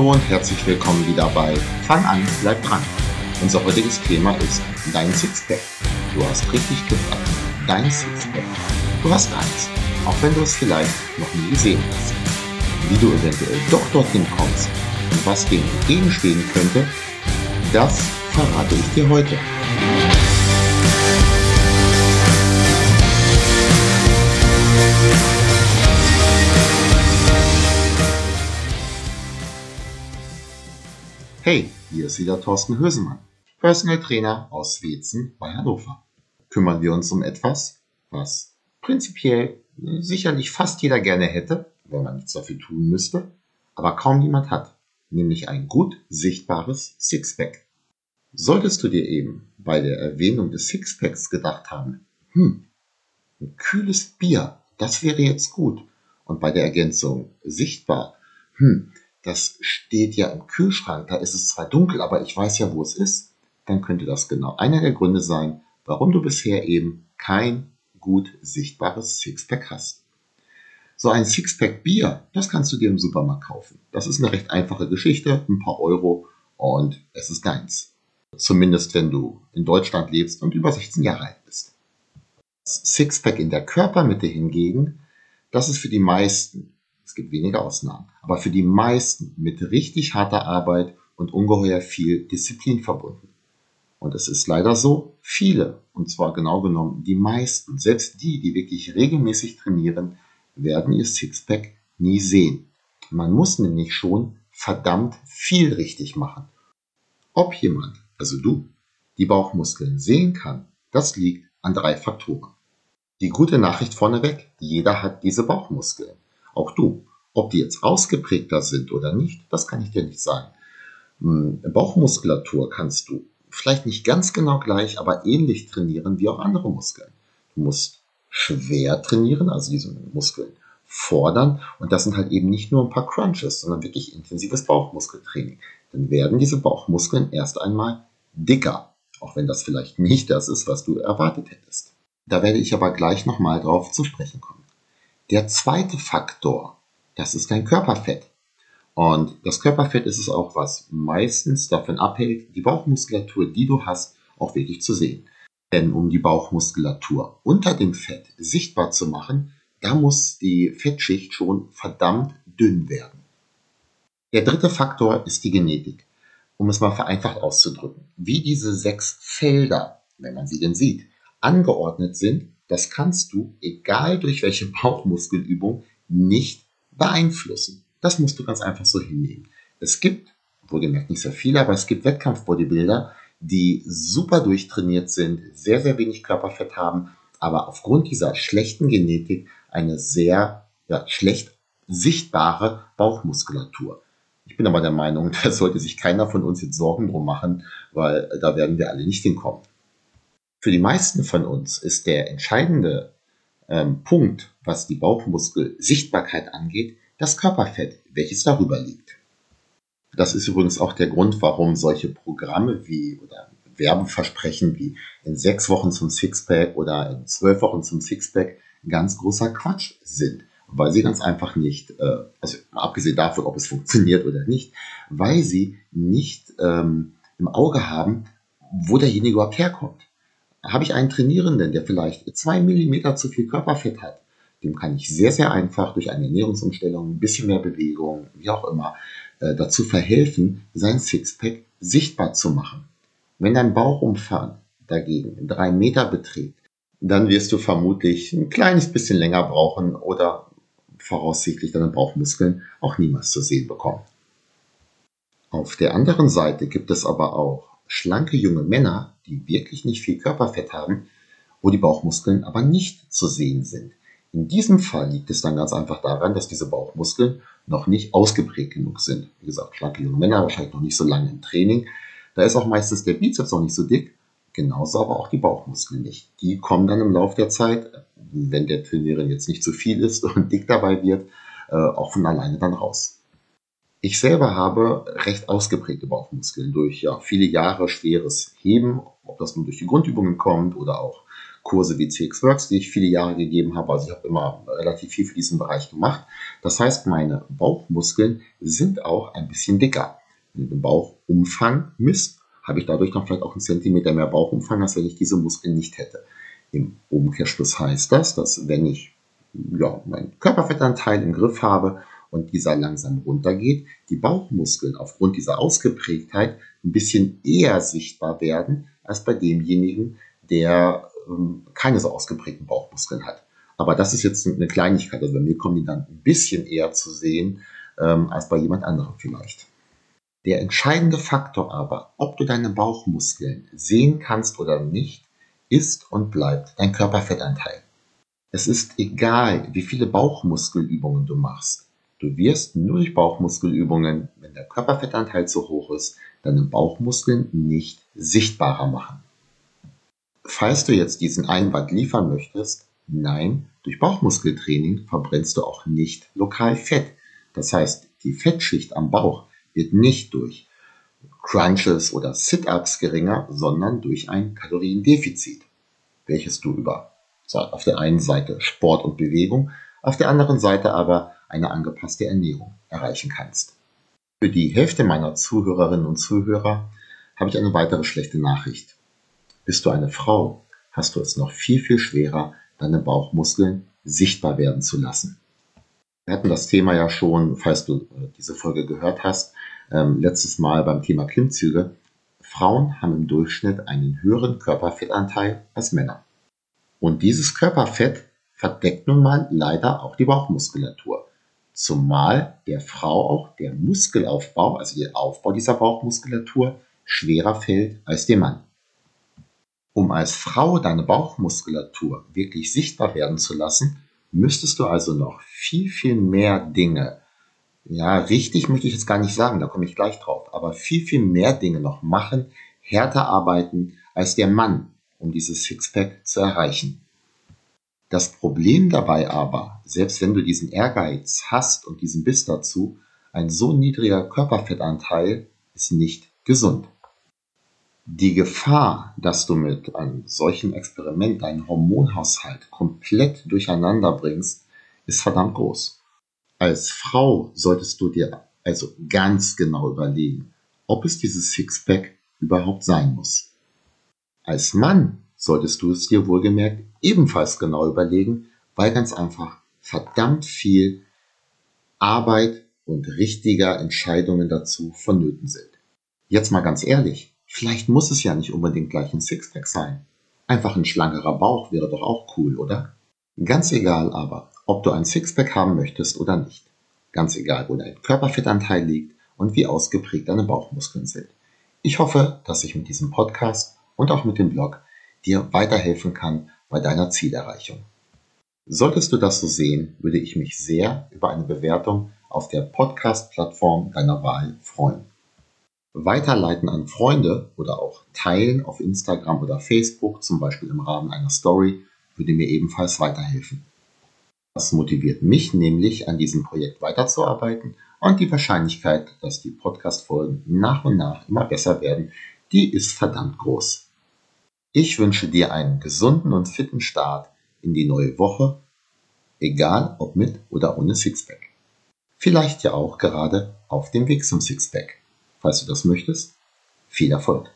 Hallo und herzlich willkommen wieder bei Fang an, bleib dran. Unser heutiges Thema ist dein Sixpack. Du hast richtig gefragt. Dein Sixpack. Du hast eins, auch wenn du es vielleicht noch nie gesehen hast. Wie du eventuell doch dorthin kommst und was dem entgegenstehen könnte, das verrate ich dir heute. Hey, hier ist wieder Thorsten Hösemann, Personal Trainer aus Wetzen bei Hannover. Kümmern wir uns um etwas, was prinzipiell sicherlich fast jeder gerne hätte, wenn man nichts dafür tun müsste, aber kaum jemand hat, nämlich ein gut sichtbares Sixpack. Solltest du dir eben bei der Erwähnung des Sixpacks gedacht haben, hm, ein kühles Bier, das wäre jetzt gut. Und bei der Ergänzung sichtbar, hm, das steht ja im Kühlschrank, da ist es zwar dunkel, aber ich weiß ja, wo es ist, dann könnte das genau einer der Gründe sein, warum du bisher eben kein gut sichtbares Sixpack hast. So ein Sixpack Bier, das kannst du dir im Supermarkt kaufen. Das ist eine recht einfache Geschichte, ein paar Euro und es ist deins. Zumindest wenn du in Deutschland lebst und über 16 Jahre alt bist. Das Sixpack in der Körpermitte hingegen, das ist für die meisten es gibt wenige Ausnahmen, aber für die meisten mit richtig harter Arbeit und ungeheuer viel Disziplin verbunden. Und es ist leider so, viele, und zwar genau genommen die meisten, selbst die, die wirklich regelmäßig trainieren, werden ihr Sixpack nie sehen. Man muss nämlich schon verdammt viel richtig machen. Ob jemand, also du, die Bauchmuskeln sehen kann, das liegt an drei Faktoren. Die gute Nachricht vorneweg, jeder hat diese Bauchmuskeln. Auch du. Ob die jetzt ausgeprägter sind oder nicht, das kann ich dir nicht sagen. Hm, Bauchmuskulatur kannst du vielleicht nicht ganz genau gleich, aber ähnlich trainieren wie auch andere Muskeln. Du musst schwer trainieren, also diese Muskeln fordern. Und das sind halt eben nicht nur ein paar Crunches, sondern wirklich intensives Bauchmuskeltraining. Dann werden diese Bauchmuskeln erst einmal dicker, auch wenn das vielleicht nicht das ist, was du erwartet hättest. Da werde ich aber gleich nochmal drauf zu sprechen kommen. Der zweite Faktor, das ist dein Körperfett. Und das Körperfett ist es auch, was meistens davon abhält, die Bauchmuskulatur, die du hast, auch wirklich zu sehen. Denn um die Bauchmuskulatur unter dem Fett sichtbar zu machen, da muss die Fettschicht schon verdammt dünn werden. Der dritte Faktor ist die Genetik. Um es mal vereinfacht auszudrücken. Wie diese sechs Felder, wenn man sie denn sieht, angeordnet sind, das kannst du, egal durch welche Bauchmuskelübung, nicht beeinflussen. Das musst du ganz einfach so hinnehmen. Es gibt, wohlgemerkt nicht sehr viele, aber es gibt Wettkampf-Bodybuilder, die super durchtrainiert sind, sehr, sehr wenig Körperfett haben, aber aufgrund dieser schlechten Genetik eine sehr ja, schlecht sichtbare Bauchmuskulatur. Ich bin aber der Meinung, da sollte sich keiner von uns jetzt Sorgen drum machen, weil da werden wir alle nicht hinkommen. Für die meisten von uns ist der entscheidende ähm, Punkt, was die Bauchmuskelsichtbarkeit angeht, das Körperfett, welches darüber liegt. Das ist übrigens auch der Grund, warum solche Programme wie oder Werbeversprechen wie in sechs Wochen zum Sixpack oder in zwölf Wochen zum Sixpack ganz großer Quatsch sind. Weil sie ganz einfach nicht, äh, also abgesehen davon, ob es funktioniert oder nicht, weil sie nicht ähm, im Auge haben, wo derjenige überhaupt herkommt. Habe ich einen Trainierenden, der vielleicht zwei Millimeter zu viel Körperfett hat, dem kann ich sehr, sehr einfach durch eine Ernährungsumstellung, ein bisschen mehr Bewegung, wie auch immer, äh, dazu verhelfen, sein Sixpack sichtbar zu machen. Wenn dein Bauchumfang dagegen drei Meter beträgt, dann wirst du vermutlich ein kleines bisschen länger brauchen oder voraussichtlich deine Bauchmuskeln auch niemals zu sehen bekommen. Auf der anderen Seite gibt es aber auch schlanke junge Männer, die wirklich nicht viel Körperfett haben, wo die Bauchmuskeln aber nicht zu sehen sind. In diesem Fall liegt es dann ganz einfach daran, dass diese Bauchmuskeln noch nicht ausgeprägt genug sind. Wie gesagt, schlanke junge Männer, wahrscheinlich noch nicht so lange im Training. Da ist auch meistens der Bizeps noch nicht so dick, genauso aber auch die Bauchmuskeln nicht. Die kommen dann im Laufe der Zeit, wenn der Trainieren jetzt nicht zu viel ist und dick dabei wird, äh, auch von alleine dann raus. Ich selber habe recht ausgeprägte Bauchmuskeln durch ja, viele Jahre schweres Heben, ob das nun durch die Grundübungen kommt oder auch Kurse wie CX Works, die ich viele Jahre gegeben habe. Also ich habe immer relativ viel für diesen Bereich gemacht. Das heißt, meine Bauchmuskeln sind auch ein bisschen dicker. Wenn du den Bauchumfang misst, habe ich dadurch dann vielleicht auch einen Zentimeter mehr Bauchumfang, als wenn ich diese Muskeln nicht hätte. Im Umkehrschluss heißt das, dass wenn ich ja, meinen Körperfettanteil im Griff habe und dieser langsam runtergeht, die Bauchmuskeln aufgrund dieser Ausgeprägtheit ein bisschen eher sichtbar werden als bei demjenigen, der ähm, keine so ausgeprägten Bauchmuskeln hat. Aber das ist jetzt eine Kleinigkeit. Also bei mir kommen die dann ein bisschen eher zu sehen ähm, als bei jemand anderem vielleicht. Der entscheidende Faktor aber, ob du deine Bauchmuskeln sehen kannst oder nicht, ist und bleibt dein Körperfettanteil. Es ist egal, wie viele Bauchmuskelübungen du machst. Du wirst nur durch Bauchmuskelübungen, wenn der Körperfettanteil zu hoch ist, deine Bauchmuskeln nicht sichtbarer machen. Falls du jetzt diesen Einwand liefern möchtest, nein, durch Bauchmuskeltraining verbrennst du auch nicht lokal Fett. Das heißt, die Fettschicht am Bauch wird nicht durch Crunches oder Sit-ups geringer, sondern durch ein Kaloriendefizit, welches du über auf der einen Seite Sport und Bewegung, auf der anderen Seite aber eine angepasste Ernährung erreichen kannst. Für die Hälfte meiner Zuhörerinnen und Zuhörer habe ich eine weitere schlechte Nachricht. Bist du eine Frau, hast du es noch viel, viel schwerer, deine Bauchmuskeln sichtbar werden zu lassen. Wir hatten das Thema ja schon, falls du äh, diese Folge gehört hast, ähm, letztes Mal beim Thema Klimmzüge. Frauen haben im Durchschnitt einen höheren Körperfettanteil als Männer. Und dieses Körperfett verdeckt nun mal leider auch die Bauchmuskulatur. Zumal der Frau auch der Muskelaufbau, also der Aufbau dieser Bauchmuskulatur, schwerer fällt als dem Mann. Um als Frau deine Bauchmuskulatur wirklich sichtbar werden zu lassen, müsstest du also noch viel, viel mehr Dinge ja, richtig möchte ich jetzt gar nicht sagen, da komme ich gleich drauf, aber viel, viel mehr Dinge noch machen, härter arbeiten als der Mann, um dieses Sixpack zu erreichen. Das Problem dabei aber, selbst wenn du diesen Ehrgeiz hast und diesen Biss dazu, ein so niedriger Körperfettanteil ist nicht gesund. Die Gefahr, dass du mit einem solchen Experiment deinen Hormonhaushalt komplett durcheinander bringst, ist verdammt groß. Als Frau solltest du dir also ganz genau überlegen, ob es dieses Sixpack überhaupt sein muss. Als Mann solltest du es dir wohlgemerkt ebenfalls genau überlegen, weil ganz einfach verdammt viel Arbeit und richtiger Entscheidungen dazu vonnöten sind. Jetzt mal ganz ehrlich, vielleicht muss es ja nicht unbedingt gleich ein Sixpack sein. Einfach ein schlankerer Bauch wäre doch auch cool, oder? Ganz egal aber, ob du ein Sixpack haben möchtest oder nicht. Ganz egal, wo dein Körperfettanteil liegt und wie ausgeprägt deine Bauchmuskeln sind. Ich hoffe, dass ich mit diesem Podcast und auch mit dem Blog dir weiterhelfen kann bei deiner Zielerreichung. Solltest du das so sehen, würde ich mich sehr über eine Bewertung auf der Podcast-Plattform deiner Wahl freuen. Weiterleiten an Freunde oder auch teilen auf Instagram oder Facebook, zum Beispiel im Rahmen einer Story, würde mir ebenfalls weiterhelfen. Das motiviert mich nämlich, an diesem Projekt weiterzuarbeiten und die Wahrscheinlichkeit, dass die Podcast-Folgen nach und nach immer besser werden, die ist verdammt groß. Ich wünsche dir einen gesunden und fitten Start in die neue Woche, egal ob mit oder ohne Sixpack. Vielleicht ja auch gerade auf dem Weg zum Sixpack. Falls du das möchtest, viel Erfolg!